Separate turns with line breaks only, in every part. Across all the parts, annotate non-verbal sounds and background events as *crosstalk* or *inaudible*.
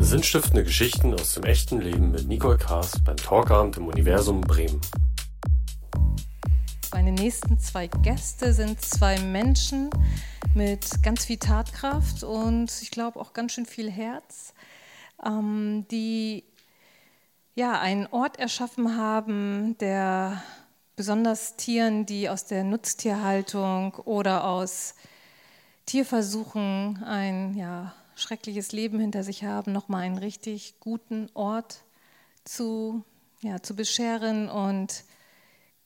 Sinnstiftende Geschichten aus dem echten Leben mit Nicole Kaas beim Talkabend im Universum Bremen.
Meine nächsten zwei Gäste sind zwei Menschen mit ganz viel Tatkraft und ich glaube auch ganz schön viel Herz, ähm, die ja einen Ort erschaffen haben, der besonders Tieren, die aus der Nutztierhaltung oder aus Tierversuchen ein ja, schreckliches Leben hinter sich haben, nochmal einen richtig guten Ort zu, ja, zu bescheren. Und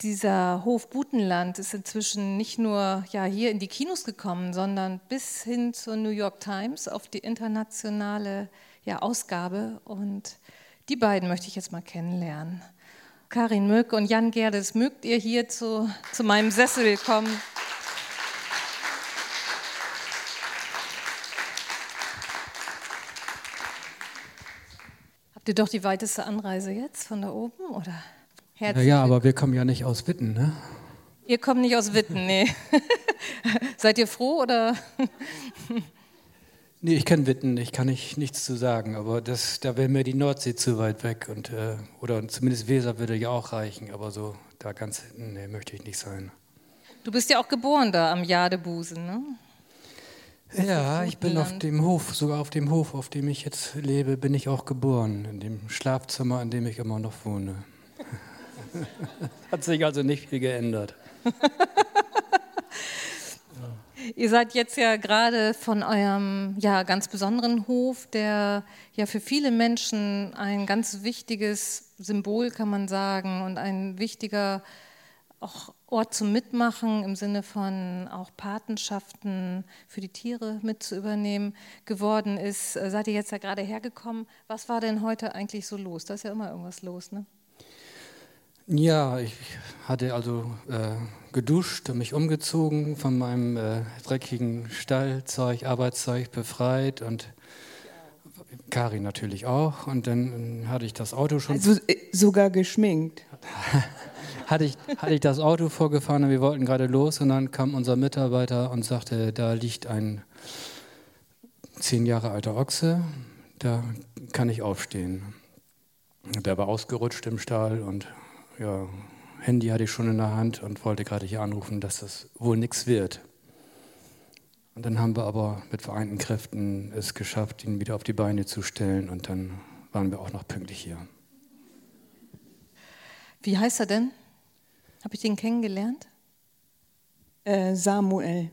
dieser Hof Butenland ist inzwischen nicht nur ja, hier in die Kinos gekommen, sondern bis hin zur New York Times auf die internationale ja, Ausgabe. Und die beiden möchte ich jetzt mal kennenlernen. Karin Möck und Jan Gerdes, mögt ihr hier zu, zu meinem Sessel kommen? Ihr doch die weiteste Anreise jetzt von da oben, oder?
Herzlich ja, ja, aber wir kommen ja nicht aus Witten, ne?
Ihr kommt nicht aus Witten, nee. *laughs* Seid ihr froh, oder? *laughs*
Nee, ich kenne Witten, ich kann nicht, nichts zu sagen, aber das, da wäre mir die Nordsee zu weit weg und, äh, oder zumindest Weser würde ja auch reichen, aber so da ganz hinten nee, möchte ich nicht sein.
Du bist ja auch geboren da am Jadebusen, ne?
Ja, ich bin auf dem Hof, sogar auf dem Hof, auf dem ich jetzt lebe, bin ich auch geboren, in dem Schlafzimmer, in dem ich immer noch wohne. *laughs* Hat sich also nicht viel geändert. *laughs*
Ihr seid jetzt ja gerade von eurem ja, ganz besonderen Hof, der ja für viele Menschen ein ganz wichtiges Symbol, kann man sagen, und ein wichtiger auch Ort zum Mitmachen im Sinne von auch Patenschaften für die Tiere mit zu übernehmen geworden ist. Seid ihr jetzt ja gerade hergekommen? Was war denn heute eigentlich so los? Da ist ja immer irgendwas los, ne?
Ja, ich hatte also äh, geduscht, mich umgezogen, von meinem äh, dreckigen Stallzeug, Arbeitszeug befreit und Kari natürlich auch. Und dann hatte ich das Auto schon.
Also äh, sogar geschminkt. *laughs*
hatte, ich, hatte ich das Auto vorgefahren und wir wollten gerade los und dann kam unser Mitarbeiter und sagte, da liegt ein zehn Jahre alter Ochse, da kann ich aufstehen. Der war ausgerutscht im Stall und ja, Handy hatte ich schon in der Hand und wollte gerade hier anrufen, dass das wohl nichts wird. Und dann haben wir aber mit vereinten Kräften es geschafft, ihn wieder auf die Beine zu stellen und dann waren wir auch noch pünktlich hier.
Wie heißt er denn? Habe ich den kennengelernt?
Äh, Samuel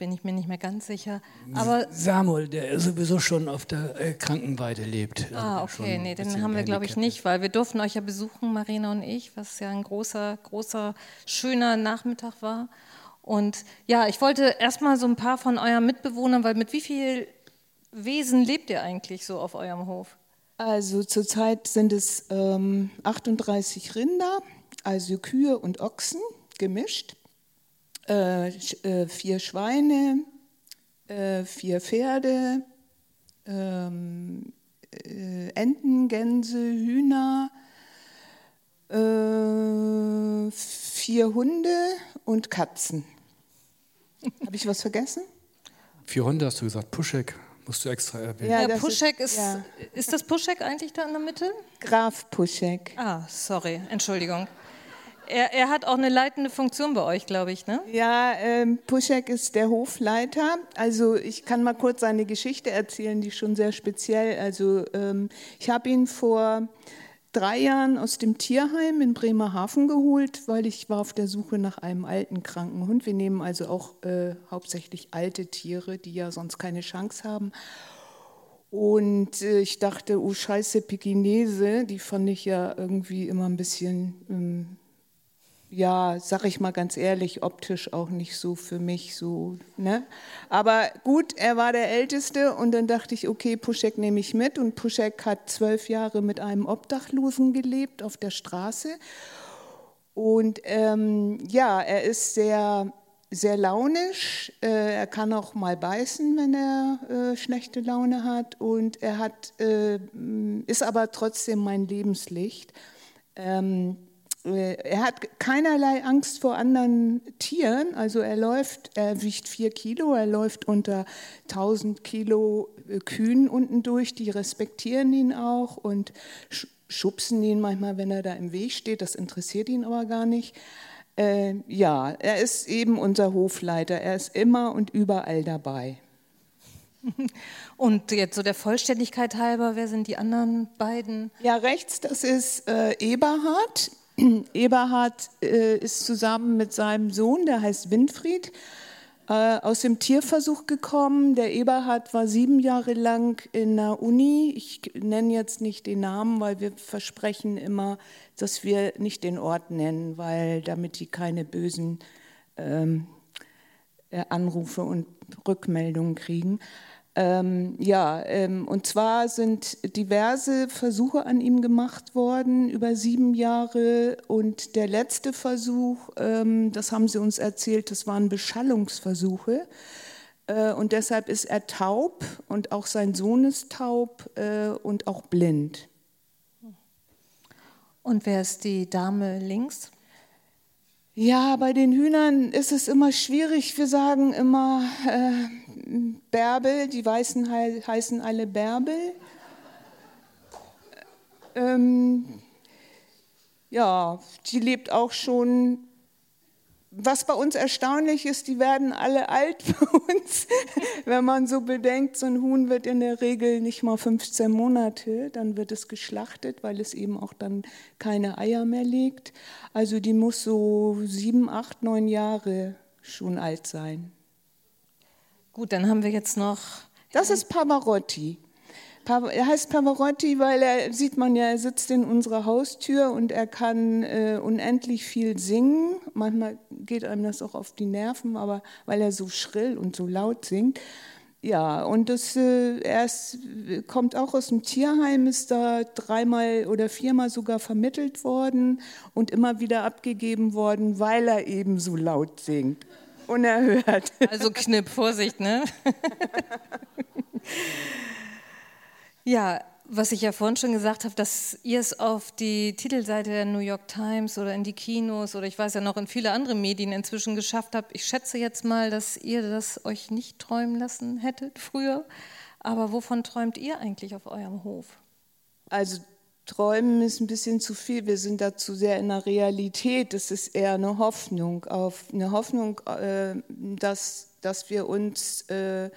bin ich mir nicht mehr ganz sicher. Aber
Samuel, der sowieso schon auf der äh, Krankenweide lebt.
Ah, okay, nee, den haben wir, glaube ich, nicht, weil wir durften euch ja besuchen, Marina und ich, was ja ein großer, großer, schöner Nachmittag war. Und ja, ich wollte erstmal so ein paar von euren Mitbewohnern, weil mit wie viel Wesen lebt ihr eigentlich so auf eurem Hof?
Also zurzeit sind es ähm, 38 Rinder, also Kühe und Ochsen gemischt äh, äh, vier Schweine, äh, vier Pferde, ähm, äh, Enten, Gänse, Hühner, äh, vier Hunde und Katzen. Habe ich was vergessen?
Vier Hunde hast du gesagt, Puschek musst du extra erwähnen.
Ja, ja Puschek ist, ist, ja. ist das Puschek eigentlich da in der Mitte?
Graf Puschek.
Ah, sorry, Entschuldigung. Er, er, hat auch eine leitende Funktion bei euch, glaube ich, ne?
Ja, ähm, Puschek ist der Hofleiter. Also ich kann mal kurz seine Geschichte erzählen, die ist schon sehr speziell. Also ähm, ich habe ihn vor drei Jahren aus dem Tierheim in Bremerhaven geholt, weil ich war auf der Suche nach einem alten, kranken Hund. Wir nehmen also auch äh, hauptsächlich alte Tiere, die ja sonst keine Chance haben. Und äh, ich dachte, oh scheiße, Pekinese, die fand ich ja irgendwie immer ein bisschen ähm, ja, sag ich mal ganz ehrlich, optisch auch nicht so für mich so. Ne? Aber gut, er war der Älteste und dann dachte ich, okay, Puschek nehme ich mit. Und Puschek hat zwölf Jahre mit einem Obdachlosen gelebt auf der Straße. Und ähm, ja, er ist sehr, sehr launisch. Äh, er kann auch mal beißen, wenn er äh, schlechte Laune hat. Und er hat, äh, ist aber trotzdem mein Lebenslicht. Ähm, äh, er hat keinerlei Angst vor anderen Tieren. Also er läuft, er wiegt vier Kilo, er läuft unter 1000 Kilo äh, Kühen unten durch, die respektieren ihn auch und schubsen ihn manchmal, wenn er da im Weg steht. Das interessiert ihn aber gar nicht. Äh, ja, er ist eben unser Hofleiter. Er ist immer und überall dabei. *laughs*
Und jetzt so der Vollständigkeit halber, wer sind die anderen beiden?
Ja, rechts, das ist äh, Eberhard. *clears throat* Eberhard äh, ist zusammen mit seinem Sohn, der heißt Winfried, äh, aus dem Tierversuch gekommen. Der Eberhard war sieben Jahre lang in der Uni. Ich nenne jetzt nicht den Namen, weil wir versprechen immer, dass wir nicht den Ort nennen, weil damit die keine bösen ähm, äh, Anrufe und Rückmeldungen kriegen. Ähm, ja, ähm, und zwar sind diverse Versuche an ihm gemacht worden über sieben Jahre. Und der letzte Versuch, ähm, das haben sie uns erzählt, das waren Beschallungsversuche. Äh, und deshalb ist er taub und auch sein Sohn ist taub äh, und auch blind.
Und wer ist die Dame links?
Ja, bei den Hühnern ist es immer schwierig. Wir sagen immer äh, Bärbel, die Weißen heißen alle Bärbel. Ähm, ja, die lebt auch schon was bei uns erstaunlich ist, die werden alle alt *laughs* bei uns. Wenn man so bedenkt, so ein Huhn wird in der Regel nicht mal 15 Monate, dann wird es geschlachtet, weil es eben auch dann keine Eier mehr legt. Also die muss so sieben, acht, neun Jahre schon alt sein.
Gut, dann haben wir jetzt noch.
Das ist Pavarotti. Er heißt Pavarotti, weil er, sieht man ja, er sitzt in unserer Haustür und er kann äh, unendlich viel singen. Manchmal geht einem das auch auf die Nerven, aber weil er so schrill und so laut singt. Ja, und das, äh, er ist, kommt auch aus dem Tierheim, ist da dreimal oder viermal sogar vermittelt worden und immer wieder abgegeben worden, weil er eben so laut singt. Unerhört.
Also Knipp, Vorsicht, ne? *laughs* Ja, was ich ja vorhin schon gesagt habe, dass ihr es auf die Titelseite der New York Times oder in die Kinos oder ich weiß ja noch in viele andere Medien inzwischen geschafft habt. Ich schätze jetzt mal, dass ihr das euch nicht träumen lassen hättet früher. Aber wovon träumt ihr eigentlich auf eurem Hof?
Also träumen ist ein bisschen zu viel. Wir sind dazu sehr in der Realität. Es ist eher eine Hoffnung auf eine Hoffnung, äh, dass, dass wir uns äh,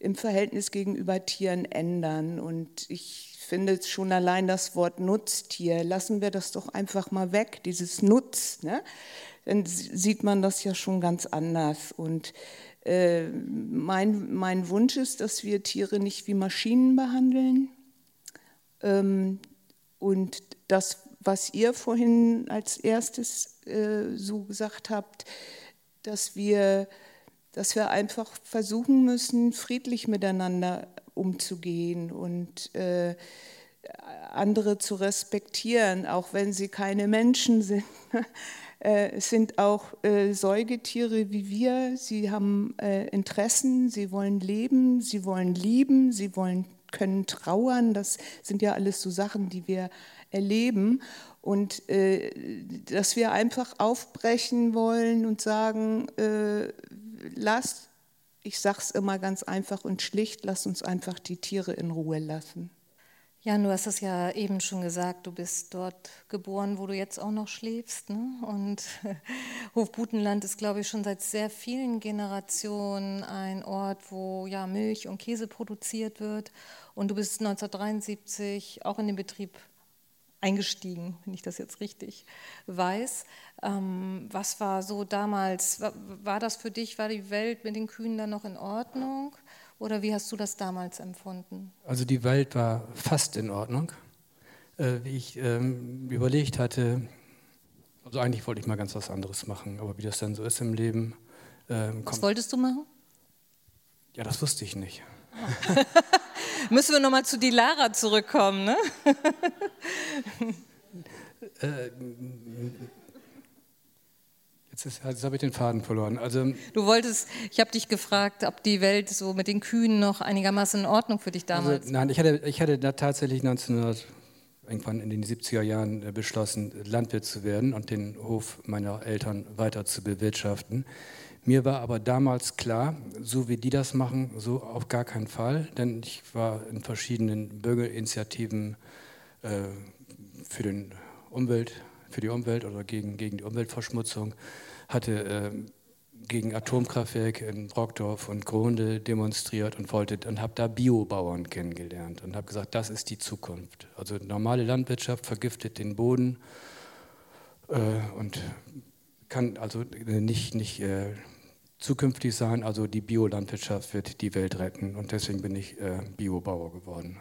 im Verhältnis gegenüber Tieren ändern. Und ich finde schon allein das Wort Nutztier, lassen wir das doch einfach mal weg, dieses Nutz. Ne? Dann sieht man das ja schon ganz anders. Und äh, mein, mein Wunsch ist, dass wir Tiere nicht wie Maschinen behandeln. Und das, was ihr vorhin als erstes äh, so gesagt habt, dass wir dass wir einfach versuchen müssen, friedlich miteinander umzugehen und äh, andere zu respektieren, auch wenn sie keine Menschen sind. *laughs* Äh, es sind auch äh, Säugetiere wie wir. Sie haben äh, Interessen, sie wollen leben, sie wollen lieben, sie wollen, können trauern. Das sind ja alles so Sachen, die wir erleben. Und äh, dass wir einfach aufbrechen wollen und sagen, äh, lasst, ich sage es immer ganz einfach und schlicht, lasst uns einfach die Tiere in Ruhe lassen.
Ja, du hast es ja eben schon gesagt, du bist dort geboren, wo du jetzt auch noch schläfst. Ne? Und *laughs* Hofbutenland ist, glaube ich, schon seit sehr vielen Generationen ein Ort, wo ja Milch und Käse produziert wird. Und du bist 1973 auch in den Betrieb eingestiegen, wenn ich das jetzt richtig weiß. Ähm, was war so damals, war, war, das für dich, war die Welt mit den Kühen dann noch in Ordnung oder wie hast du das damals empfunden?
Also die Welt war fast in Ordnung. Äh, wie ich ähm, überlegt hatte, also eigentlich wollte ich mal ganz was anderes machen, aber wie das dann so ist im Leben.
Ähm, was wolltest du machen?
Ja, das wusste ich nicht. *laughs*
Müssen wir nochmal zu Dilara zurückkommen, ne?
äh, jetzt, jetzt habe ich den Faden verloren. Also,
du wolltest, ich habe dich gefragt, ob die Welt so mit den Kühen noch einigermaßen in Ordnung für dich also, damals
also, Nein, ich hatte, ich hatte da tatsächlich 1900 irgendwann in den 70er Jahren äh, beschlossen, Landwirt zu werden und den Hof meiner Eltern weiter zu bewirtschaften. Mir war aber damals klar, so wie die das machen, so auf gar keinen Fall, denn ich war in verschiedenen Bürgerinitiativen äh, für, den Umwelt, für die Umwelt oder gegen, gegen die Umweltverschmutzung, hatte äh, gegen Atomkraftwerke in Brockdorf und Gronde demonstriert und wollte und habe da Biobauern kennengelernt und habe gesagt, das ist die Zukunft. Also normale Landwirtschaft vergiftet den Boden äh, und kann also nicht, nicht äh, zukünftig sein. Also die Biolandwirtschaft wird die Welt retten und deswegen bin ich äh, Biobauer geworden.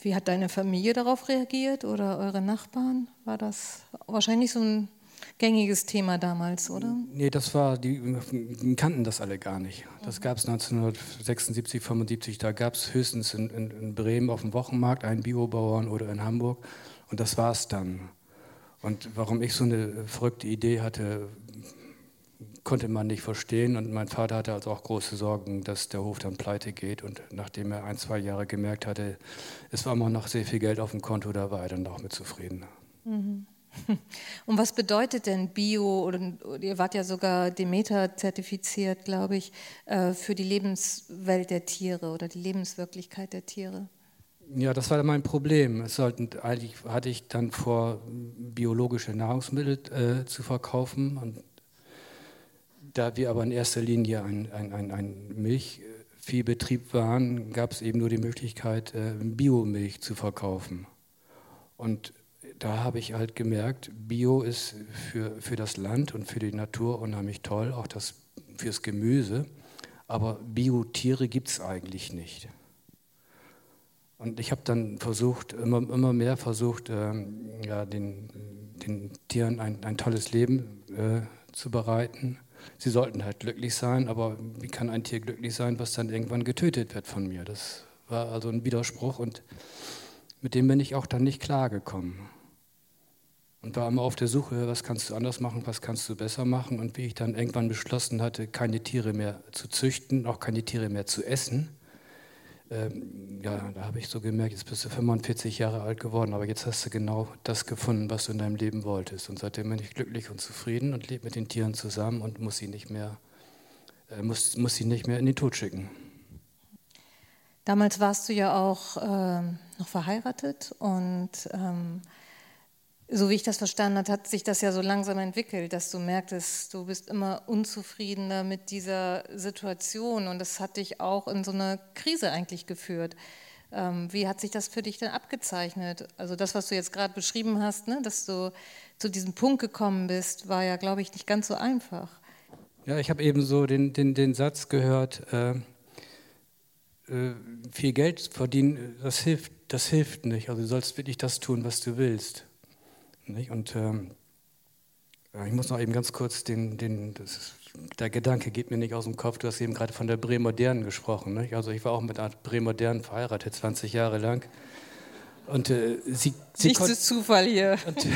Wie hat deine Familie darauf reagiert oder eure Nachbarn? War das wahrscheinlich so ein gängiges Thema damals, oder?
Nee, das war, die kannten das alle gar nicht. Das gab es 1976, 75, da gab es höchstens in, in, in, Bremen auf dem Wochenmarkt einen Biobauern oder in Hamburg und das war es dann. Und warum ich so eine verrückte Idee hatte, konnte man nicht verstehen und mein Vater hatte also auch große Sorgen, dass der Hof dann pleite geht und nachdem er ein, zwei Jahre gemerkt hatte, es war immer noch sehr viel Geld auf dem Konto, da war er dann auch mit zufrieden. Mhm.
Und was bedeutet denn Bio, oder ihr wart ja sogar Demeter zertifiziert, glaube ich, äh, für die Lebenswelt der Tiere oder die Lebenswirklichkeit der Tiere?
Ja, das war mein Problem. Es sollten, eigentlich hatte ich dann vor, biologische Nahrungsmittel äh, zu verkaufen. Und da wir aber in erster Linie ein, ein, ein, ein Milchviehbetrieb waren, gab es eben nur die Möglichkeit, äh, Biomilch zu verkaufen. Und da habe ich halt gemerkt, Bio ist für, für das Land und für die Natur unheimlich toll, auch das fürs Gemüse. Aber Biotiere gibt es eigentlich nicht. Und ich habe dann versucht, immer, immer mehr versucht, ähm, ja, den, den Tieren ein, ein tolles Leben äh, zu bereiten. Sie sollten halt glücklich sein, aber wie kann ein Tier glücklich sein, was dann irgendwann getötet wird von mir? Das war also ein Widerspruch und mit dem bin ich auch dann nicht klargekommen und war immer auf der Suche, was kannst du anders machen, was kannst du besser machen. Und wie ich dann irgendwann beschlossen hatte, keine Tiere mehr zu züchten, auch keine Tiere mehr zu essen, ähm, ja, da habe ich so gemerkt, jetzt bist du 45 Jahre alt geworden, aber jetzt hast du genau das gefunden, was du in deinem Leben wolltest. Und seitdem bin ich glücklich und zufrieden und lebe mit den Tieren zusammen und muss sie nicht mehr, äh, muss, muss sie nicht mehr in den Tod schicken.
Damals warst du ja auch äh, noch verheiratet und ähm, so wie ich das verstanden habe, hat sich das ja so langsam entwickelt, dass du merktest, du bist immer unzufriedener mit dieser Situation und das hat dich auch in so eine Krise eigentlich geführt. Ähm, wie hat sich das für dich denn abgezeichnet? Also das, was du jetzt gerade beschrieben hast, ne, dass du zu diesem Punkt gekommen bist, war ja, glaube ich, nicht ganz so einfach.
Ja, ich habe eben so den, den, den Satz gehört, äh, äh, viel Geld verdienen, das hilft, das hilft nicht. Also du sollst wirklich das tun, was du willst. Nicht? Und ähm, ich muss noch eben ganz kurz den, den ist, der Gedanke geht mir nicht aus dem Kopf. Du hast eben gerade von der Bremodernen gesprochen. Nicht? Also ich war auch mit einer Bremodernen verheiratet, 20 Jahre lang. Und äh, sie, sie
Nichts ist Zufall hier. *laughs* Und,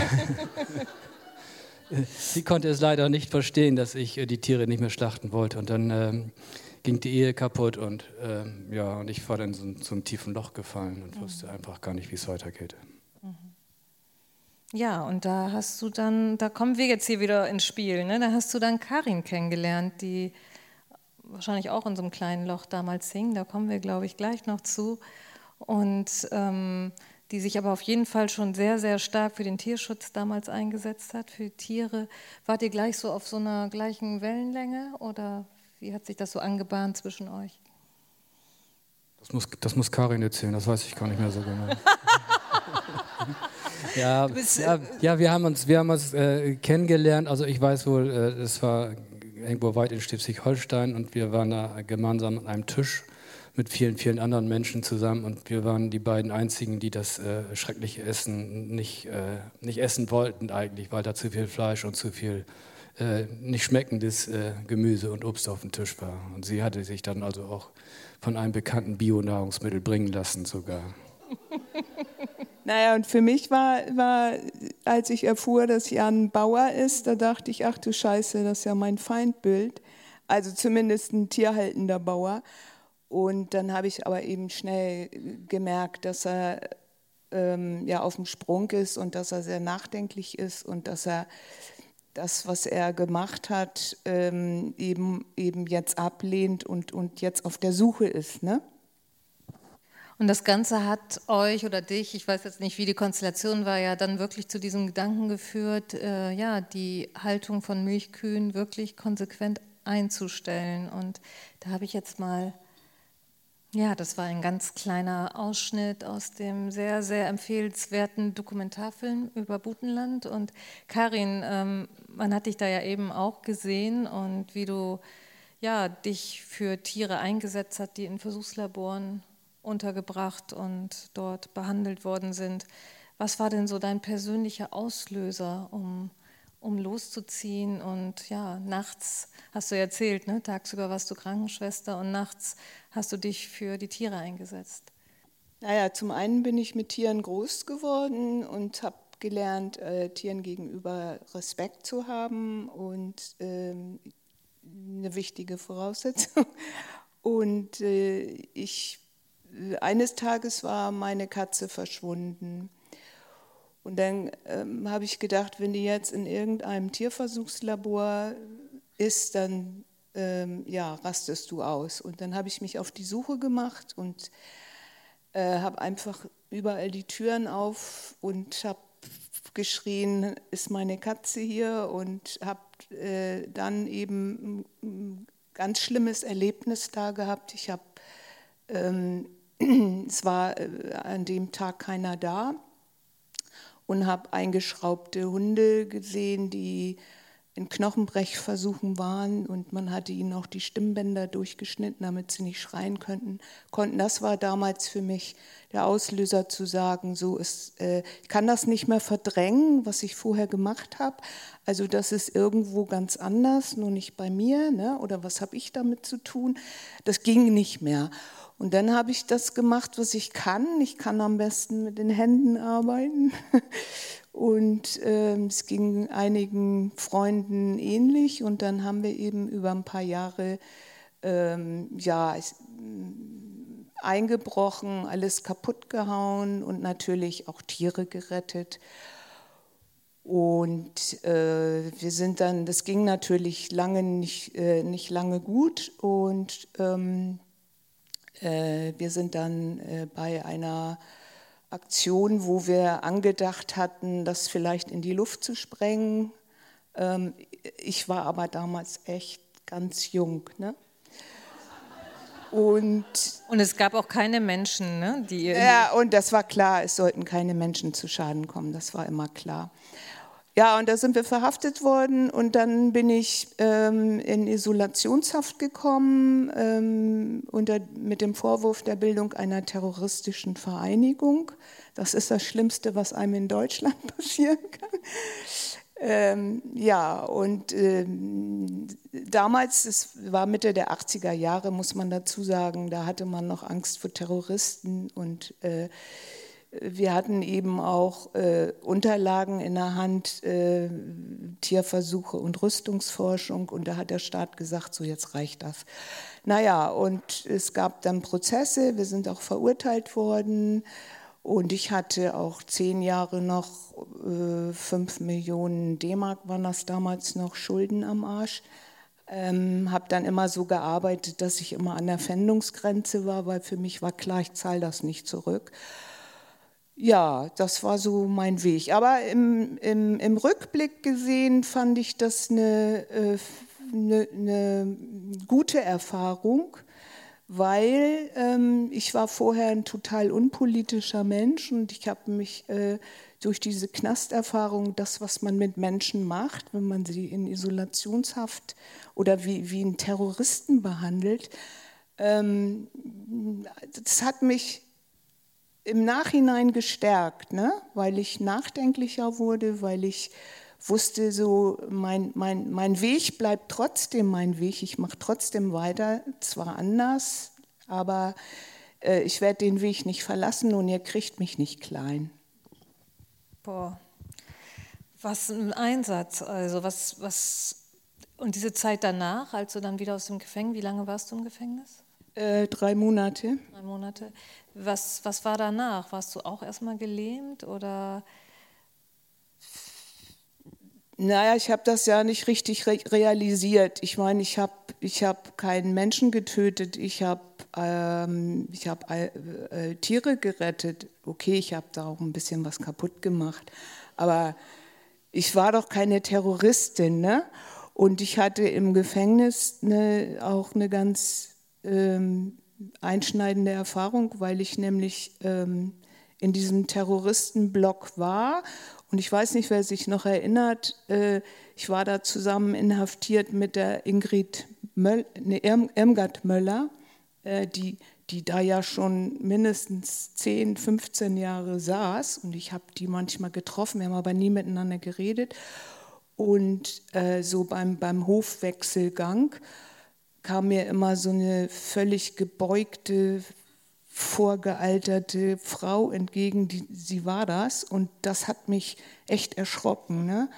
sie konnte es leider nicht verstehen, dass ich äh, die Tiere nicht mehr schlachten wollte. Und dann ähm, ging die Ehe kaputt und ähm, ja, und ich war dann so, so einem tiefen Loch gefallen und wusste einfach gar nicht, wie es weitergeht.
Ja, und da hast du dann, da kommen wir jetzt hier wieder ins Spiel, ne? da hast du dann Karin kennengelernt, die wahrscheinlich auch in so einem kleinen Loch damals hing, da kommen wir, glaube ich, gleich noch zu. Und ähm, die sich aber auf jeden Fall schon sehr, sehr stark für den Tierschutz damals eingesetzt hat, für Tiere. Wart ihr gleich so auf so einer gleichen Wellenlänge oder wie hat sich das so angebahnt zwischen euch?
Das muss, das muss Karin erzählen, das weiß ich gar nicht mehr so genau. *laughs* Ja, ja, ja, wir haben uns, wir haben uns äh, kennengelernt. Also ich weiß wohl, äh, es war irgendwo weit in Schleswig-Holstein und wir waren da gemeinsam an einem Tisch mit vielen, vielen anderen Menschen zusammen und wir waren die beiden einzigen, die das äh, schreckliche Essen nicht, äh, nicht essen wollten eigentlich, weil da zu viel Fleisch und zu viel äh, nicht schmeckendes äh, Gemüse und Obst auf dem Tisch war. Und sie hatte sich dann also auch von einem bekannten Bionahrungsmittel bringen lassen sogar. *laughs*
Naja, und für mich war, war, als ich erfuhr, dass Jan Bauer ist, da dachte ich, ach du Scheiße, das ist ja mein Feindbild. Also zumindest ein tierhaltender Bauer. Und dann habe ich aber eben schnell gemerkt, dass er ähm, ja, auf dem Sprung ist und dass er sehr nachdenklich ist und dass er das, was er gemacht hat, ähm, eben, eben jetzt ablehnt und, und jetzt auf der Suche ist. Ne?
Und das Ganze hat euch oder dich, ich weiß jetzt nicht, wie die Konstellation war, ja dann wirklich zu diesem Gedanken geführt, äh, ja, die Haltung von Milchkühen wirklich konsequent einzustellen. Und da habe ich jetzt mal, ja, das war ein ganz kleiner Ausschnitt aus dem sehr, sehr empfehlenswerten Dokumentarfilm über Butenland. Und Karin, ähm, man hat dich da ja eben auch gesehen und wie du ja, dich für Tiere eingesetzt hast, die in Versuchslaboren untergebracht und dort behandelt worden sind. Was war denn so dein persönlicher Auslöser, um, um loszuziehen? Und ja, nachts hast du erzählt, ne? tagsüber warst du Krankenschwester und nachts hast du dich für die Tiere eingesetzt.
Naja, zum einen bin ich mit Tieren groß geworden und habe gelernt, äh, Tieren gegenüber Respekt zu haben und ähm, eine wichtige Voraussetzung. *laughs* Und äh, ich eines Tages war meine Katze verschwunden. Und dann ähm, habe ich gedacht, wenn die jetzt in irgendeinem Tierversuchslabor ist, dann ähm, ja, rastest du aus. Und dann habe ich mich auf die Suche gemacht und äh, habe einfach überall die Türen auf und habe geschrien, ist meine Katze hier? Und habe äh, dann eben ein ganz schlimmes Erlebnis da gehabt. Ich habe ähm, es war äh, an dem Tag keiner da und habe eingeschraubte Hunde gesehen, die in Knochenbrechversuchen waren und man hatte ihnen auch die Stimmbänder durchgeschnitten, damit sie nicht schreien könnten, konnten. Das war damals für mich der Auslöser zu sagen, so ist, äh, ich kann das nicht mehr verdrängen, was ich vorher gemacht habe. Also das ist irgendwo ganz anders, nur nicht bei mir. Ne? Oder was habe ich damit zu tun? Das ging nicht mehr. Und dann habe ich das gemacht, was ich kann. Ich kann am besten mit den Händen arbeiten. *laughs* Und äh, es ging einigen Freunden ähnlich. Und dann haben wir eben über ein paar Jahre ähm, ja, eingebrochen, alles kaputt gehauen und natürlich auch Tiere gerettet. Und äh, wir sind dann, das ging natürlich lange nicht, äh, nicht lange gut. Und ähm, äh, wir sind dann äh, bei einer Aktion, wo wir angedacht hatten, das vielleicht in die Luft zu sprengen. Ähm, ich war aber damals echt ganz jung. Ne?
Und, und es gab auch keine Menschen, ne,
die. Ja, und das war klar, es sollten keine Menschen zu Schaden kommen, das war immer klar. Ja, und da sind wir verhaftet worden und dann bin ich ähm, in Isolationshaft gekommen ähm, unter, mit dem Vorwurf der Bildung einer terroristischen Vereinigung. Das ist das Schlimmste, was einem in Deutschland *laughs* passieren kann. Ähm, ja, und ähm, damals, es war Mitte der 80er Jahre, muss man dazu sagen, da hatte man noch Angst vor Terroristen und äh, wir hatten eben auch äh, Unterlagen in der Hand, äh, Tierversuche und Rüstungsforschung. Und da hat der Staat gesagt, so jetzt reicht das. Naja, und es gab dann Prozesse, wir sind auch verurteilt worden. Und ich hatte auch zehn Jahre noch, äh, fünf Millionen D-Mark waren das damals noch, Schulden am Arsch. Ähm, habe dann immer so gearbeitet, dass ich immer an der Pfändungsgrenze war, weil für mich war klar, ich zahle das nicht zurück. Ja, das war so mein Weg. Aber im, im, im Rückblick gesehen fand ich das eine, äh, eine, eine gute Erfahrung, weil ähm, ich war vorher ein total unpolitischer Mensch und ich habe mich äh, durch diese Knasterfahrung, das, was man mit Menschen macht, wenn man sie in Isolationshaft oder wie, wie einen Terroristen behandelt, ähm, das hat mich im Nachhinein gestärkt, ne? weil ich nachdenklicher wurde, weil ich wusste, so mein, mein, mein Weg bleibt trotzdem mein Weg, ich mache trotzdem weiter, zwar anders, aber äh, ich werde den Weg nicht verlassen und ihr kriegt mich nicht klein.
Boah, was ein Einsatz, also was, was, und diese Zeit danach, als du dann wieder aus dem Gefängnis, wie lange warst du im Gefängnis?
Äh, drei Monate.
Drei Monate. Was, was war danach? Warst du auch erstmal gelähmt oder?
Naja, ich habe das ja nicht richtig re realisiert. Ich meine, ich habe ich hab keinen Menschen getötet, ich habe ähm, hab, äh, Tiere gerettet. Okay, ich habe da auch ein bisschen was kaputt gemacht, aber ich war doch keine Terroristin. Ne? Und ich hatte im Gefängnis eine, auch eine ganz ähm, einschneidende Erfahrung, weil ich nämlich ähm, in diesem Terroristenblock war. Und ich weiß nicht, wer sich noch erinnert, äh, ich war da zusammen inhaftiert mit der Ingrid Möll, ne, Irmgard Möller, äh, die, die da ja schon mindestens 10, 15 Jahre saß. Und ich habe die manchmal getroffen, wir haben aber nie miteinander geredet. Und äh, so beim, beim Hofwechselgang kam mir immer so eine völlig gebeugte, vorgealterte Frau entgegen, die, sie war das. Und das hat mich echt erschrocken. Ne?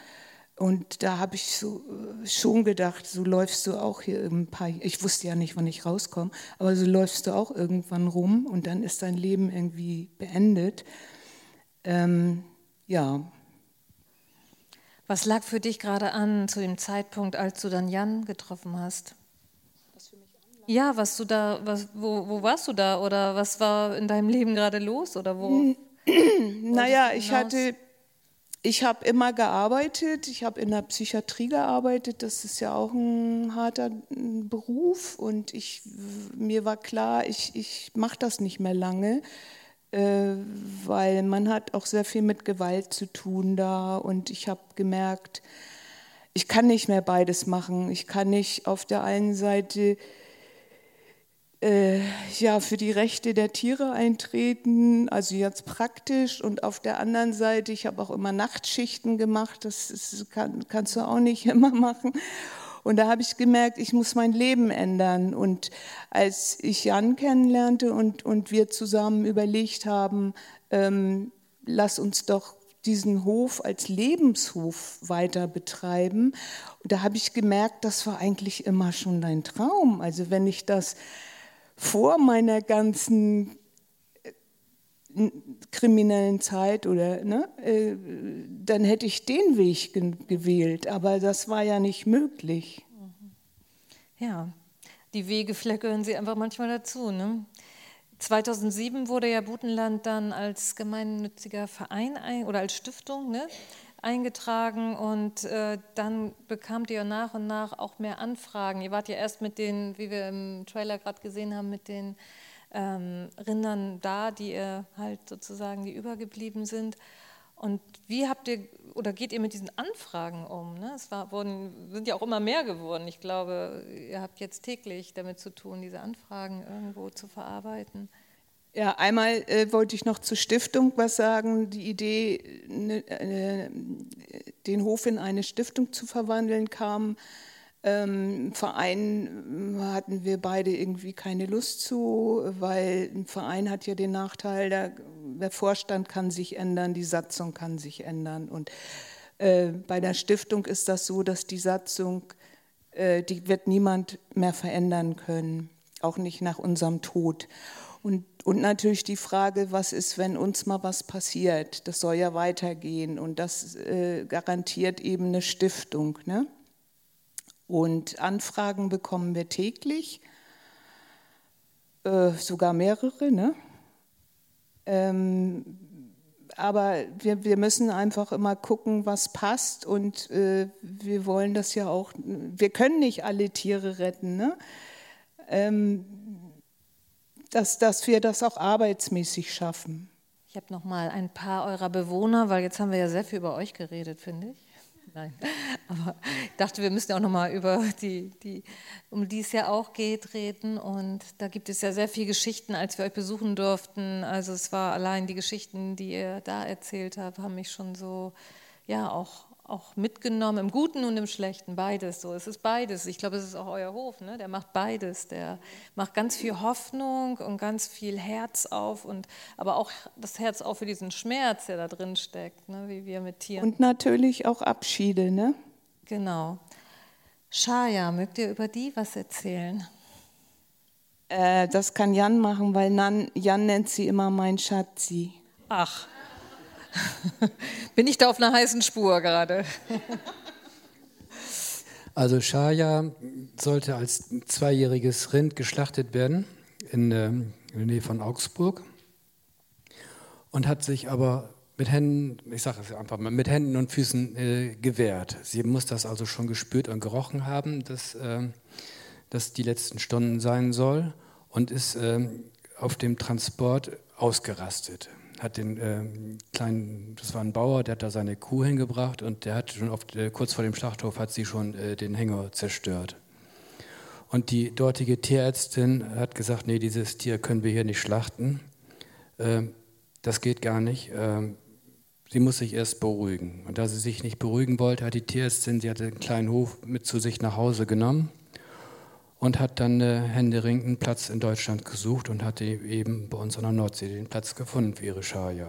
Und da habe ich so äh, schon gedacht, so läufst du auch hier ein paar, ich wusste ja nicht, wann ich rauskomme, aber so läufst du auch irgendwann rum und dann ist dein Leben irgendwie beendet. Ähm, ja.
Was lag für dich gerade an zu dem Zeitpunkt, als du dann Jan getroffen hast? Ja, was du da, was, wo, wo warst du da? Oder was war in deinem Leben gerade los? Oder wo? *clears throat*
naja, ich hatte, ich habe immer gearbeitet, ich habe in der Psychiatrie gearbeitet, das ist ja auch ein harter Beruf. Und ich, mir war klar, ich, ich mache das nicht mehr lange, äh, weil man hat auch sehr viel mit Gewalt zu tun da. Und ich habe gemerkt, ich kann nicht mehr beides machen. Ich kann nicht auf der einen Seite äh, ja, für die Rechte der Tiere eintreten, also jetzt praktisch. Und auf der anderen Seite, ich habe auch immer Nachtschichten gemacht, das ist, kann, kannst du auch nicht *laughs* immer machen. Und da habe ich gemerkt, ich muss mein Leben ändern. Und als ich Jan kennenlernte und, und wir zusammen überlegt haben, ähm, lass uns doch diesen Hof als Lebenshof weiter betreiben. Da habe ich gemerkt, das war eigentlich immer schon dein Traum. Also wenn ich das vor meiner ganzen äh, kriminellen Zeit oder ne, äh, dann hätte ich den Weg gewählt, aber das war ja nicht möglich.
Ja, die Wege gehören sie einfach manchmal dazu. Ne? 2007 wurde ja Butenland dann als gemeinnütziger Verein ein, oder als Stiftung ne, eingetragen und äh, dann bekamt ihr nach und nach auch mehr Anfragen. Ihr wart ja erst mit den, wie wir im Trailer gerade gesehen haben, mit den ähm, Rindern da, die ihr halt sozusagen, die übergeblieben sind. Und wie habt ihr oder geht ihr mit diesen Anfragen um? Ne? Es war, wurden, sind ja auch immer mehr geworden. Ich glaube, ihr habt jetzt täglich damit zu tun, diese Anfragen irgendwo zu verarbeiten.
Ja, einmal äh, wollte ich noch zur Stiftung was sagen. Die Idee, ne, äh, den Hof in eine Stiftung zu verwandeln, kam. Ähm, Verein hatten wir beide irgendwie keine Lust zu, weil ein Verein hat ja den Nachteil, der, der Vorstand kann sich ändern, die Satzung kann sich ändern. Und äh, bei der Stiftung ist das so, dass die Satzung, äh, die wird niemand mehr verändern können, auch nicht nach unserem Tod. Und, und natürlich die Frage, was ist, wenn uns mal was passiert? Das soll ja weitergehen und das äh, garantiert eben eine Stiftung. Ne? Und Anfragen bekommen wir täglich, äh, sogar mehrere. Ne? Ähm, aber wir, wir müssen einfach immer gucken, was passt und äh, wir wollen das ja auch, wir können nicht alle Tiere retten. Ne? Ähm, dass, dass wir das auch arbeitsmäßig schaffen.
Ich habe noch mal ein paar eurer Bewohner, weil jetzt haben wir ja sehr viel über euch geredet, finde ich. Nein, *laughs* aber ich dachte, wir müssen auch noch mal über die, die, um die es ja auch geht, reden. Und da gibt es ja sehr viele Geschichten, als wir euch besuchen durften. Also es war allein die Geschichten, die ihr da erzählt habt, haben mich schon so, ja, auch auch mitgenommen, im Guten und im Schlechten, beides so. Es ist beides. Ich glaube, es ist auch euer Hof, ne? der macht beides. Der macht ganz viel Hoffnung und ganz viel Herz auf, und, aber auch das Herz auf für diesen Schmerz, der da drin steckt, ne? wie wir mit Tieren.
Und natürlich auch Abschiede, ne?
Genau. Shaya, mögt ihr über die was erzählen?
Äh, das kann Jan machen, weil Jan nennt sie immer mein Schatzi.
Ach, bin ich da auf einer heißen Spur gerade?
Also Shaya sollte als zweijähriges Rind geschlachtet werden in, äh, der Nähe von Augsburg und hat sich aber mit Händen, ich sage es einfach mal, mit Händen und Füßen äh, gewehrt. Sie muss das also schon gespürt und gerochen haben, dass äh, das die letzten Stunden sein soll und ist äh, auf dem Transport ausgerastet. Hat den äh, kleinen, das war ein Bauer, der hat da seine Kuh hingebracht und der hat schon oft, äh, kurz vor dem Schlachthof hat sie schon äh, den Hänger zerstört. Und die dortige Tierärztin hat gesagt, nee, dieses Tier können wir hier nicht schlachten. Ähm, das geht gar nicht. Ähm, sie muss sich erst beruhigen. Und da sie sich nicht beruhigen wollte, hat die Tierärztin, sie hatte einen kleinen Hof mit zu sich nach Hause genommen und hat dann äh, händeringend einen Platz in Deutschland gesucht und hatte eben bei uns an der Nordsee den Platz gefunden für ihre Schaja.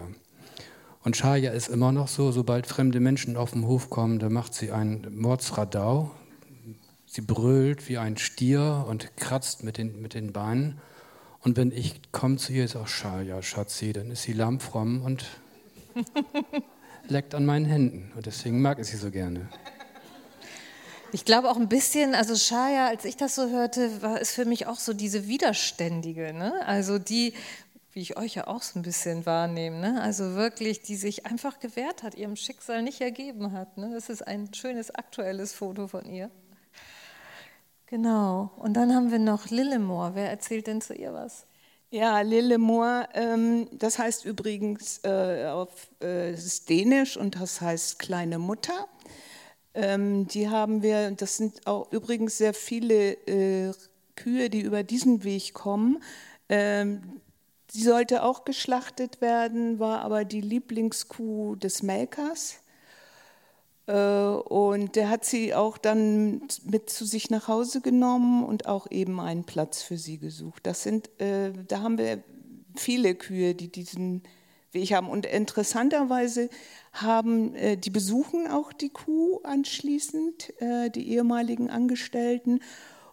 Und Schaja ist immer noch so, sobald fremde Menschen auf den Hof kommen, da macht sie ein Mordsradau. Sie brüllt wie ein Stier und kratzt mit den, mit den Beinen. Und wenn ich komme zu ihr, ist auch Schaja, Schatzi, dann ist sie lammfromm und *laughs* leckt an meinen Händen. Und deswegen mag ich sie so gerne.
Ich glaube auch ein bisschen, also Shaya, als ich das so hörte, war es für mich auch so diese Widerständige, ne? also die, wie ich euch ja auch so ein bisschen wahrnehme, ne? also wirklich, die sich einfach gewehrt hat, ihrem Schicksal nicht ergeben hat. Ne? Das ist ein schönes aktuelles Foto von ihr. Genau. Und dann haben wir noch Lillemore. Wer erzählt denn zu ihr was?
Ja, Lillemore, ähm, das heißt übrigens äh, auf äh, Dänisch und das heißt kleine Mutter. Ähm, die haben wir, das sind auch übrigens sehr viele äh, Kühe, die über diesen Weg kommen. Ähm, sie sollte auch geschlachtet werden, war aber die Lieblingskuh des Melkers. Äh, und der hat sie auch dann mit zu sich nach Hause genommen und auch eben einen Platz für sie gesucht. Das sind, äh, da haben wir viele Kühe, die diesen Weg haben. Und interessanterweise haben, äh, die besuchen auch die Kuh anschließend, äh, die ehemaligen Angestellten.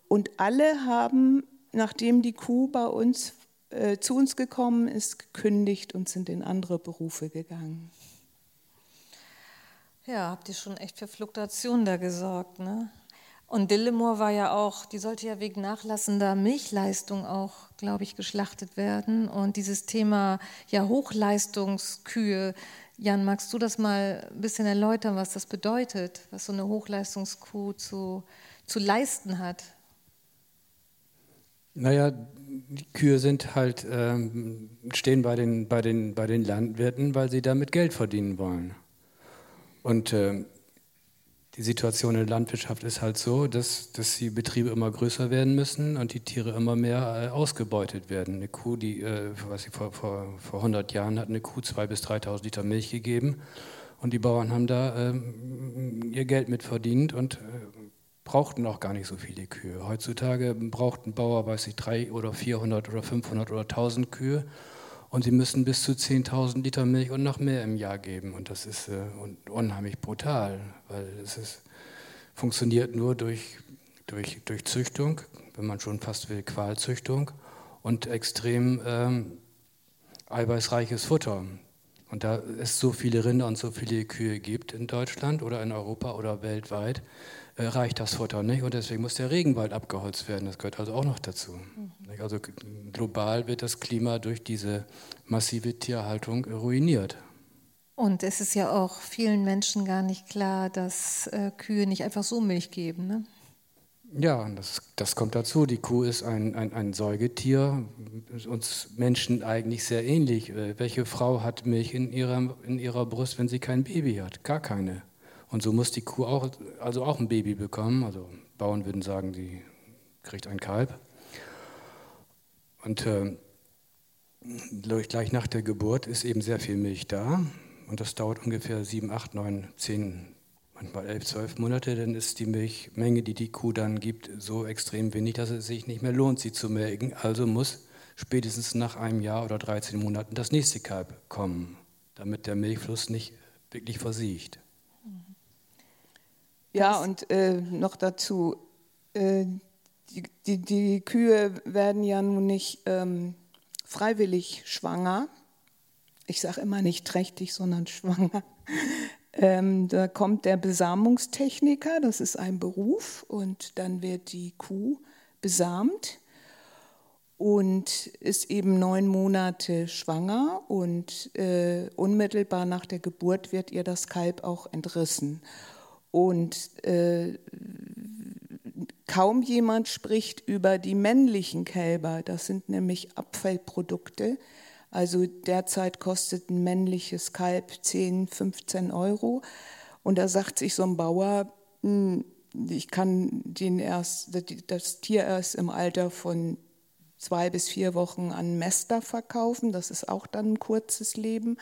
Und alle haben, nachdem die Kuh bei uns äh, zu uns gekommen ist, gekündigt und sind in andere Berufe gegangen.
Ja, habt ihr schon echt für Fluktuation da gesorgt, ne? Und Dillemore war ja auch, die sollte ja wegen nachlassender Milchleistung auch, glaube ich, geschlachtet werden. Und dieses Thema ja Hochleistungskühe, Jan, magst du das mal ein bisschen erläutern, was das bedeutet, was so eine Hochleistungskuh zu, zu leisten hat?
Naja, die Kühe sind halt, ähm, stehen bei den, bei, den, bei den Landwirten, weil sie damit Geld verdienen wollen. Und äh, die Situation in der Landwirtschaft ist halt so, dass, dass die Betriebe immer größer werden müssen und die Tiere immer mehr äh, ausgebeutet werden. Eine Kuh, die, äh, was ich vor, vor, vor 100 Jahren hat eine Kuh 2.000 bis 3.000 Liter Milch gegeben und die Bauern haben da äh, ihr Geld mit verdient und äh, brauchten auch gar nicht so viele Kühe. Heutzutage braucht ein Bauer, weiß ich, 300 oder 400 oder 500 oder 1000 Kühe und sie müssen bis zu 10.000 Liter Milch und noch mehr im Jahr geben. Und das ist äh, unheimlich brutal, weil es ist, funktioniert nur durch, durch, durch Züchtung, wenn man schon fast will, Qualzüchtung und extrem ähm, eiweißreiches Futter. Und da es so viele Rinder und so viele Kühe gibt in Deutschland oder in Europa oder weltweit, äh, reicht das Futter nicht und deswegen muss der Regenwald abgeholzt werden. Das gehört also auch noch dazu. Mhm. Also global wird das Klima durch diese massive Tierhaltung ruiniert.
Und es ist ja auch vielen Menschen gar nicht klar, dass äh, Kühe nicht einfach so Milch geben. Ne?
Ja, das, das kommt dazu. Die Kuh ist ein, ein, ein Säugetier, uns Menschen eigentlich sehr ähnlich. Äh, welche Frau hat Milch in ihrer, in ihrer Brust, wenn sie kein Baby hat? Gar keine. Und so muss die Kuh auch, also auch ein Baby bekommen. Also Bauern würden sagen, sie kriegt ein Kalb. Und äh, gleich nach der Geburt ist eben sehr viel Milch da. Und das dauert ungefähr sieben, acht, neun, zehn, manchmal elf, zwölf Monate. Dann ist die Milchmenge, die die Kuh dann gibt, so extrem wenig, dass es sich nicht mehr lohnt, sie zu melken. Also muss spätestens nach einem Jahr oder 13 Monaten das nächste Kalb kommen, damit der Milchfluss nicht wirklich versiegt.
Ja, und äh, noch dazu, äh, die, die, die, Kühe werden ja nun nicht ähm, freiwillig schwanger. Ich sage immer nicht trächtig, sondern *laughs* schwanger. Ähm, da kommt der Besamungstechniker, das ist ein Beruf, und dann wird die Kuh besamt und ist eben neun Monate schwanger und äh, unmittelbar nach der Geburt wird ihr das Kalb auch entrissen. Und äh, kaum jemand spricht über die männlichen Kälber, das sind nämlich Abfallprodukte. Also derzeit kostet ein männliches Kalb 10, 15 Euro. Und da sagt sich so ein Bauer, hm, ich kann den erst, das Tier erst im Alter von zwei bis vier Wochen an Mester verkaufen. Das ist auch dann ein kurzes Leben.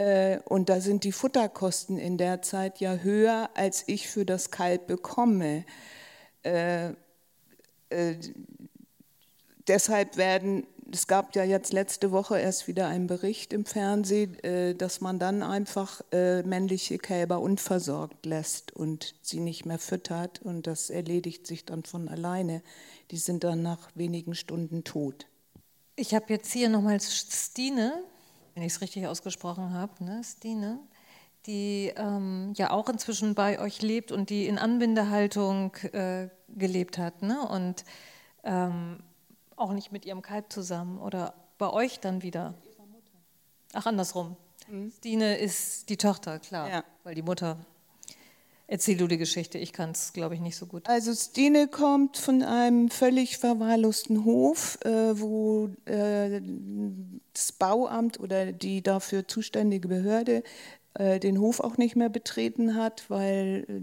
Äh, und da sind die Futterkosten in der Zeit ja höher, als ich für das Kalb bekomme. Äh, äh, deshalb werden es gab ja jetzt letzte Woche erst wieder einen Bericht im Fernsehen, äh, dass man dann einfach äh, männliche Kälber unversorgt lässt und sie nicht mehr füttert und das erledigt sich dann von alleine. Die sind dann nach wenigen Stunden tot.
Ich habe jetzt hier nochmal Stine, wenn ich es richtig ausgesprochen habe, ne? Stine, die ähm, ja auch inzwischen bei euch lebt und die in Anbindehaltung äh, gelebt hat. Ne? Und ähm, auch nicht mit ihrem Kalb zusammen oder bei euch dann wieder? Ach, andersrum. Mhm. Stine ist die Tochter, klar, ja. weil die Mutter. Erzähl du die Geschichte, ich kann es, glaube ich, nicht so gut.
Also Stine kommt von einem völlig verwahrlosten Hof, äh, wo äh, das Bauamt oder die dafür zuständige Behörde äh, den Hof auch nicht mehr betreten hat, weil äh,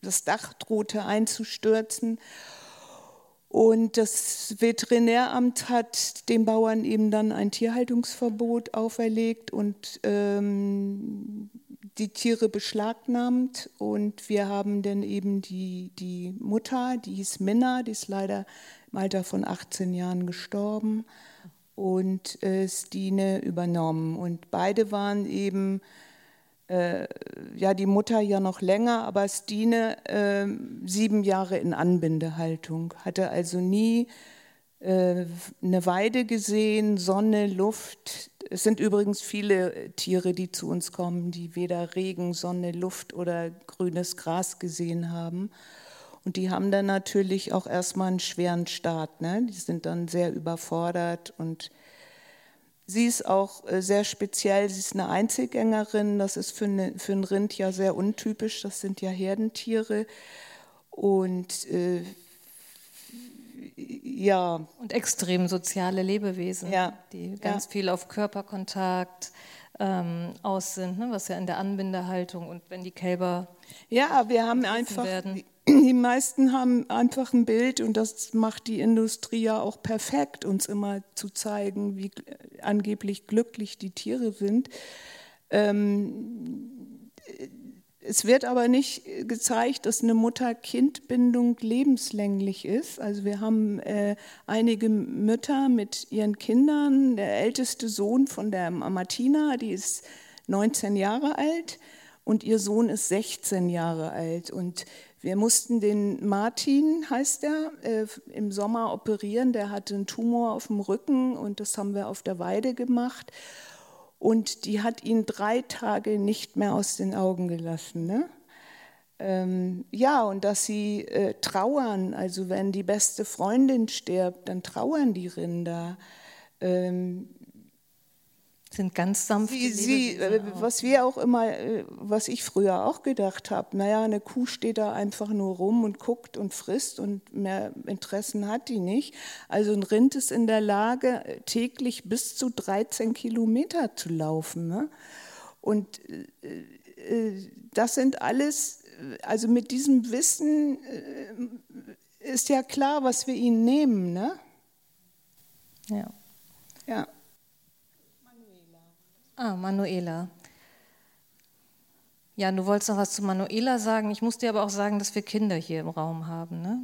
das Dach drohte einzustürzen. Und das Veterinäramt hat den Bauern eben dann ein Tierhaltungsverbot auferlegt und ähm, die Tiere beschlagnahmt. Und wir haben dann eben die, die Mutter, die hieß Minna, die ist leider im Alter von 18 Jahren gestorben, und äh, Stine übernommen. Und beide waren eben äh, ja die Mutter ja noch länger, aber Stine äh, sieben Jahre in Anbindehaltung, hatte also nie äh, eine Weide gesehen, Sonne, Luft. Es sind übrigens viele Tiere, die zu uns kommen, die weder Regen, Sonne, Luft oder grünes Gras gesehen haben. Und die haben dann natürlich auch erstmal einen schweren Start. Ne? Die sind dann sehr überfordert und Sie ist auch äh, sehr speziell, sie ist eine Einzelgängerin, das ist für, eine, für ein Rind ja sehr untypisch, das sind ja Herdentiere. Und äh, ja.
Und extrem soziale Lebewesen, ja. die ganz ja. viel auf Körperkontakt ähm, aus sind, ne? was ja in der Anbindehaltung und wenn die Kälber.
Ja, wir haben einfach. Werden *clears throat* die meisten haben einfach ein Bild und das macht die Industrie ja auch perfekt, uns immer zu zeigen, wie angeblich glücklich die Tiere sind. Ähm, es wird aber nicht gezeigt, dass eine Mutter-Kind-Bindung lebenslänglich ist. Also wir haben äh, einige Mütter mit ihren Kindern. Der älteste Sohn von der Martina, die ist 19 Jahre alt und ihr Sohn ist 16 Jahre alt. Und wir mussten den Martin, heißt er, äh, im Sommer operieren. Der hatte einen Tumor auf dem Rücken und das haben wir auf der Weide gemacht. Und die hat ihn drei Tage nicht mehr aus den Augen gelassen. Ne? Ähm, ja, und dass sie äh, trauern, also wenn die beste Freundin stirbt, dann trauern die Rinder. Ähm,
sind ganz sanft.
Sie, sie, äh, was wir auch immer, äh, was ich früher auch gedacht habe, naja, eine Kuh steht da einfach nur rum und guckt und frisst und mehr Interessen hat die nicht. Also ein Rind ist in der Lage, täglich bis zu 13 Kilometer zu laufen. Ne? Und äh, das sind alles, also mit diesem Wissen ist ja klar, was wir ihnen nehmen. Ne?
Ja.
Ja.
Ah, Manuela. Ja, du wolltest noch was zu Manuela sagen. Ich muss dir aber auch sagen, dass wir Kinder hier im Raum haben. Ne?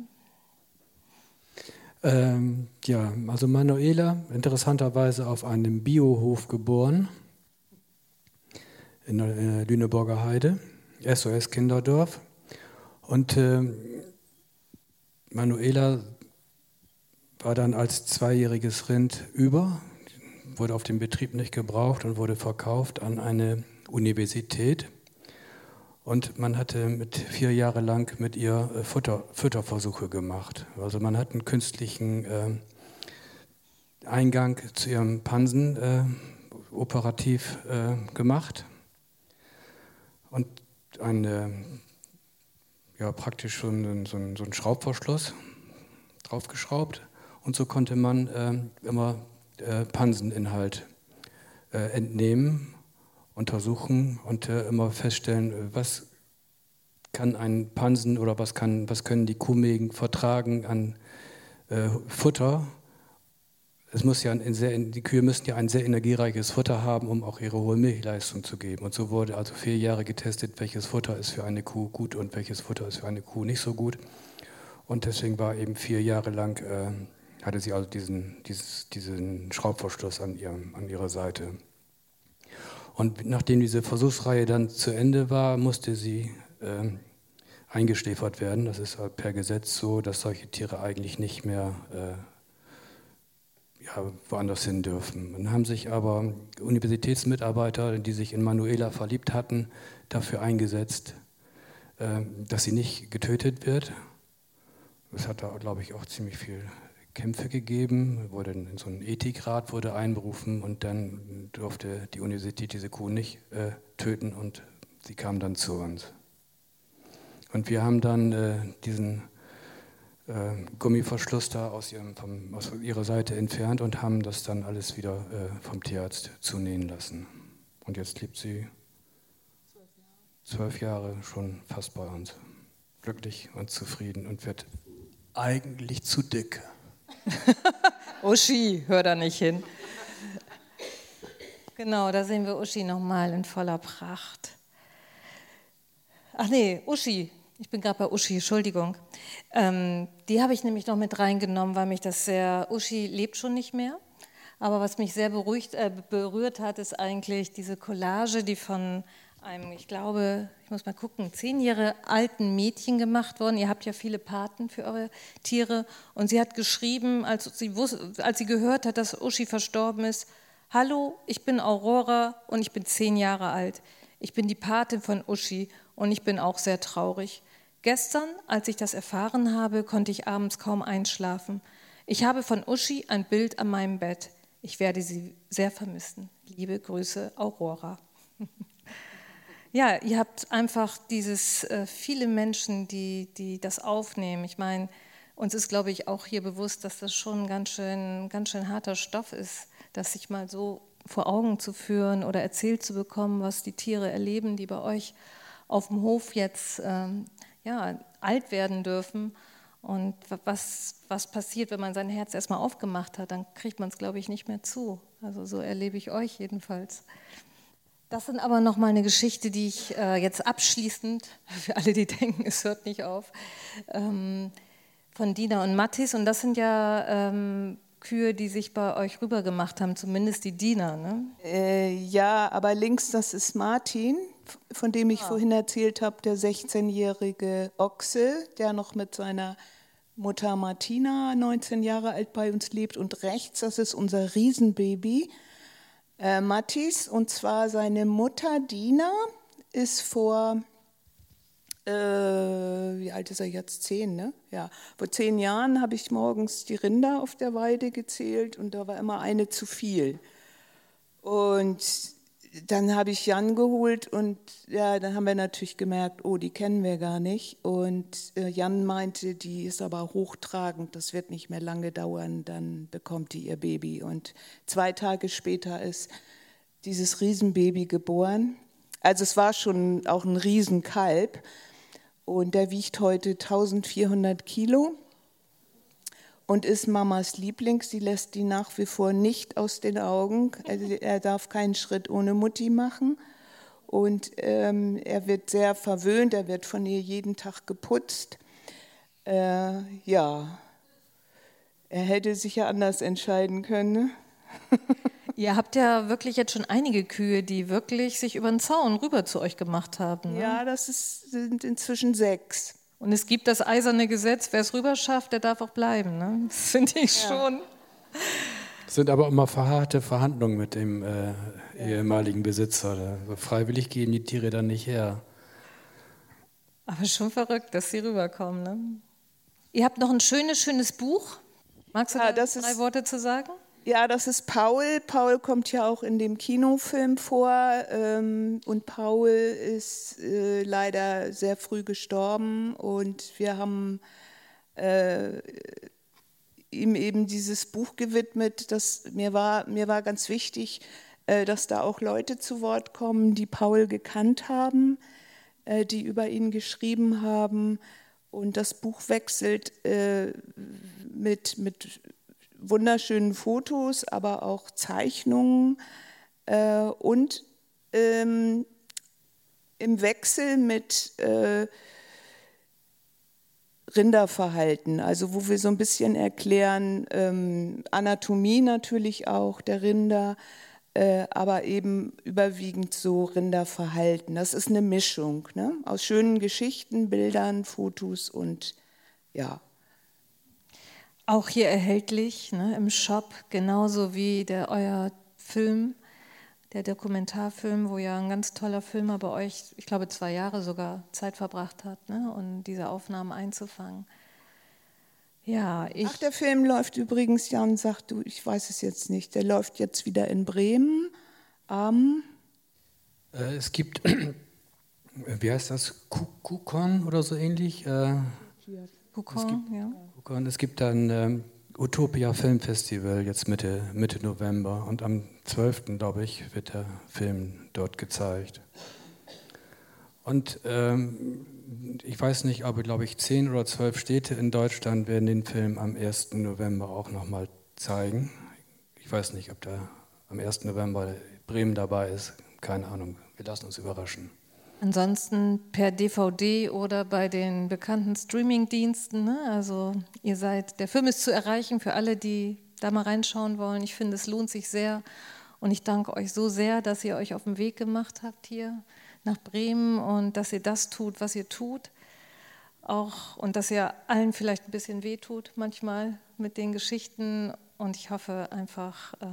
Ähm, ja, also Manuela, interessanterweise auf einem Biohof geboren, in der Lüneburger Heide, SOS Kinderdorf. Und äh, Manuela war dann als zweijähriges Rind über, wurde auf dem Betrieb nicht gebraucht und wurde verkauft an eine Universität. Und man hatte mit vier Jahre lang mit ihr äh, Futter, Futterversuche gemacht. Also man hat einen künstlichen äh, Eingang zu ihrem Pansen äh, operativ äh, gemacht und eine, ja, praktisch so einen, so einen Schraubverschluss draufgeschraubt. Und so konnte man äh, immer äh, Panseninhalt äh, entnehmen, untersuchen und äh, immer feststellen, was kann ein Pansen oder was, kann, was können die Kuhmägen vertragen an äh, Futter es muss ja sehr, die Kühe müssen ja ein sehr energiereiches Futter haben, um auch ihre hohe Milchleistung zu geben. Und so wurde also vier Jahre getestet, welches Futter ist für eine Kuh gut und welches Futter ist für eine Kuh nicht so gut. Und deswegen war eben vier Jahre lang, äh, hatte sie also diesen, dieses, diesen Schraubverschluss an, ihrem, an ihrer Seite. Und nachdem diese Versuchsreihe dann zu Ende war, musste sie äh, eingeschläfert werden. Das ist per Gesetz so, dass solche Tiere eigentlich nicht mehr äh, ja, woanders hin dürfen. Dann haben sich aber Universitätsmitarbeiter, die sich in Manuela verliebt hatten, dafür eingesetzt, ähm, dass sie nicht getötet wird. Es hat da, glaube ich, auch ziemlich viel Kämpfe gegeben. Wurde in so ein Ethikrat wurde einberufen und dann durfte die Universität diese Kuh nicht äh, töten und sie kam dann zu uns. Und wir haben dann äh, diesen äh, Gummiverschluss da aus, ihrem, vom, aus, ihrer Seite entfernt und haben das dann alles wieder äh, vom Tierarzt zunähen lassen. Und jetzt lebt sie zwölf Jahre schon fast bei uns. Glücklich und zufrieden und wird eigentlich zu dick. *laughs*
Uschi, hör da nicht hin. Genau, da sehen wir Uschi nochmal in voller Pracht. Ach nee, Uschi, ich bin gerade bei Uschi, Entschuldigung. Ähm, die habe ich nämlich noch mit reingenommen, weil mich das sehr, Uschi lebt schon nicht mehr. Aber was mich sehr beruhigt, äh, berührt hat, ist eigentlich diese Collage, die von einem, ich glaube, ich muss mal gucken, zehn Jahre alten Mädchen gemacht worden. Ihr habt ja viele Paten für eure Tiere. Und sie hat geschrieben, als sie, wusste, als sie gehört hat, dass Uschi verstorben ist, Hallo, ich bin Aurora und ich bin zehn Jahre alt. Ich bin die Patin von Uschi und ich bin auch sehr traurig. Gestern, als ich das erfahren habe, konnte ich abends kaum einschlafen. Ich habe von Uschi ein Bild an meinem Bett. Ich werde sie sehr vermissen. Liebe Grüße, Aurora. *laughs* ja, ihr habt einfach dieses äh, viele Menschen, die, die das aufnehmen. Ich meine, uns ist, glaube ich, auch hier bewusst, dass das schon ganz schön, ganz schön harter Stoff ist, das sich mal so vor Augen zu führen oder erzählt zu bekommen, was die Tiere erleben, die bei euch auf dem Hof jetzt ähm, ja, alt werden dürfen. Und was, was passiert, wenn man sein Herz erstmal aufgemacht hat, dann kriegt man es, glaube ich, nicht mehr zu. Also so erlebe ich euch jedenfalls. Das sind aber nochmal eine Geschichte, die ich äh, jetzt abschließend, *laughs* für alle, die denken, es hört nicht auf, ähm, von Dina und Mattis. Und das sind ja ähm, Kühe, die sich bei euch rübergemacht haben, zumindest die Dina. Ne?
Äh, ja, aber links, das ist Martin von dem ich ah. vorhin erzählt habe, der 16-jährige Ochse, der noch mit seiner Mutter Martina, 19 Jahre alt, bei uns lebt. Und rechts, das ist unser Riesenbaby, äh, Mattis. Und zwar seine Mutter Dina ist vor, äh, wie alt ist er jetzt? Zehn, ne? Ja, vor zehn Jahren habe ich morgens die Rinder auf der Weide gezählt und da war immer eine zu viel. Und dann habe ich Jan geholt und ja, dann haben wir natürlich gemerkt, oh, die kennen wir gar nicht. Und äh, Jan meinte, die ist aber hochtragend, das wird nicht mehr lange dauern, dann bekommt die ihr Baby. Und zwei Tage später ist dieses Riesenbaby geboren. Also es war schon auch ein Riesenkalb und der wiegt heute 1400 Kilo und ist Mamas Liebling. Sie lässt die nach wie vor nicht aus den Augen. Also er darf keinen Schritt ohne Mutti machen. Und ähm, er wird sehr verwöhnt, er wird von ihr jeden Tag geputzt. Äh, ja, er hätte sich ja anders entscheiden können. Ne? *laughs*
Ihr habt ja wirklich jetzt schon einige Kühe, die wirklich sich über den Zaun rüber zu euch gemacht haben.
Ne? Ja, das ist, sind inzwischen sechs.
Und es gibt das eiserne Gesetz, wer es rüber schafft, der darf auch bleiben. Ne? *laughs* Das finde ich ja. schon.
Es sind aber immer verharrte Verhandlungen mit dem äh, ehemaligen Besitzer. Also freiwillig gehen die Tiere dann nicht her.
Aber schon verrückt, dass sie rüberkommen. Ne? Ihr habt noch ein schönes, schönes Buch. Magst du ja, da drei ist, Worte zu sagen?
Ja, das ist Paul. Paul kommt ja auch in dem Kinofilm vor. Ähm, und Paul ist äh, leider sehr früh gestorben. Und wir haben äh, ihm eben dieses Buch gewidmet. Das, mir, war, mir war ganz wichtig, äh, dass da auch Leute zu Wort kommen, die Paul gekannt haben, äh, die über ihn geschrieben haben. Und das Buch wechselt äh, mit, mit wunderschönen Fotos, aber auch Zeichnungen und ähm, im Wechsel mit Rinderverhalten, also wo wir so ein bisschen erklären, ähm, Anatomie natürlich auch der Rinder, äh, aber eben überwiegend so Rinderverhalten. Das ist eine Mischung ne? aus schönen Geschichten, Bildern, Fotos und ja.
Auch hier erhältlich ne, im Shop, genauso wie der euer Film der Dokumentarfilm, wo ja ein ganz toller Filmer bei euch, ich glaube zwei Jahre sogar Zeit verbracht hat, ne, um diese Aufnahmen einzufangen.
Ja, ich Ach, der Film läuft übrigens, Jan sagt du, ich weiß es jetzt nicht, der läuft jetzt wieder in Bremen am...
Ähm äh, es gibt, *clears throat* wie heißt das, Kukon oder so ähnlich? Äh, Kukon, ja. Kukon, es gibt dann... Ähm, Utopia Filmfestival jetzt Mitte, Mitte November und am 12. glaube ich wird der Film dort gezeigt. Und ähm, ich weiß nicht, aber glaube ich zehn oder zwölf Städte in Deutschland werden den Film am 1. November auch nochmal zeigen. Ich weiß nicht, ob da am 1. November Bremen dabei ist. Keine Ahnung. Wir lassen uns überraschen.
Ansonsten per DVD oder bei den bekannten Streaming-Diensten. Ne? Also ihr seid, der Film ist zu erreichen für alle, die da mal reinschauen wollen. Ich finde, es lohnt sich sehr. Und ich danke euch so sehr, dass ihr euch auf den Weg gemacht habt hier nach Bremen und dass ihr das tut, was ihr tut. Auch, und dass ihr allen vielleicht ein bisschen wehtut manchmal mit den Geschichten. Und ich hoffe einfach, äh,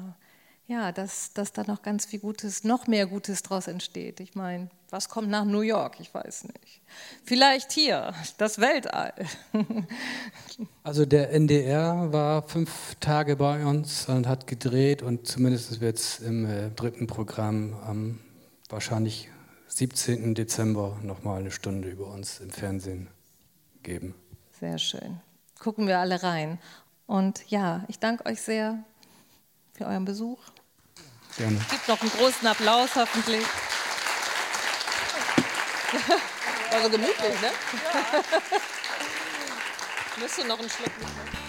ja, dass, dass da noch ganz viel Gutes, noch mehr Gutes draus entsteht. Ich meine, was kommt nach New York? Ich weiß nicht. Vielleicht hier, das Weltall. *laughs*
Also der NDR war fünf Tage bei uns und hat gedreht und zumindest wird es im äh, dritten Programm am wahrscheinlich 17. Dezember nochmal eine Stunde über uns im Fernsehen geben.
Sehr schön. Gucken wir alle rein. Und ja, ich danke euch sehr für euren Besuch.
Gerne.
Es gibt noch einen großen Applaus hoffentlich. War so gemütlich, ne? *laughs* Ja. Müsst du noch einen Schluck mitnehmen?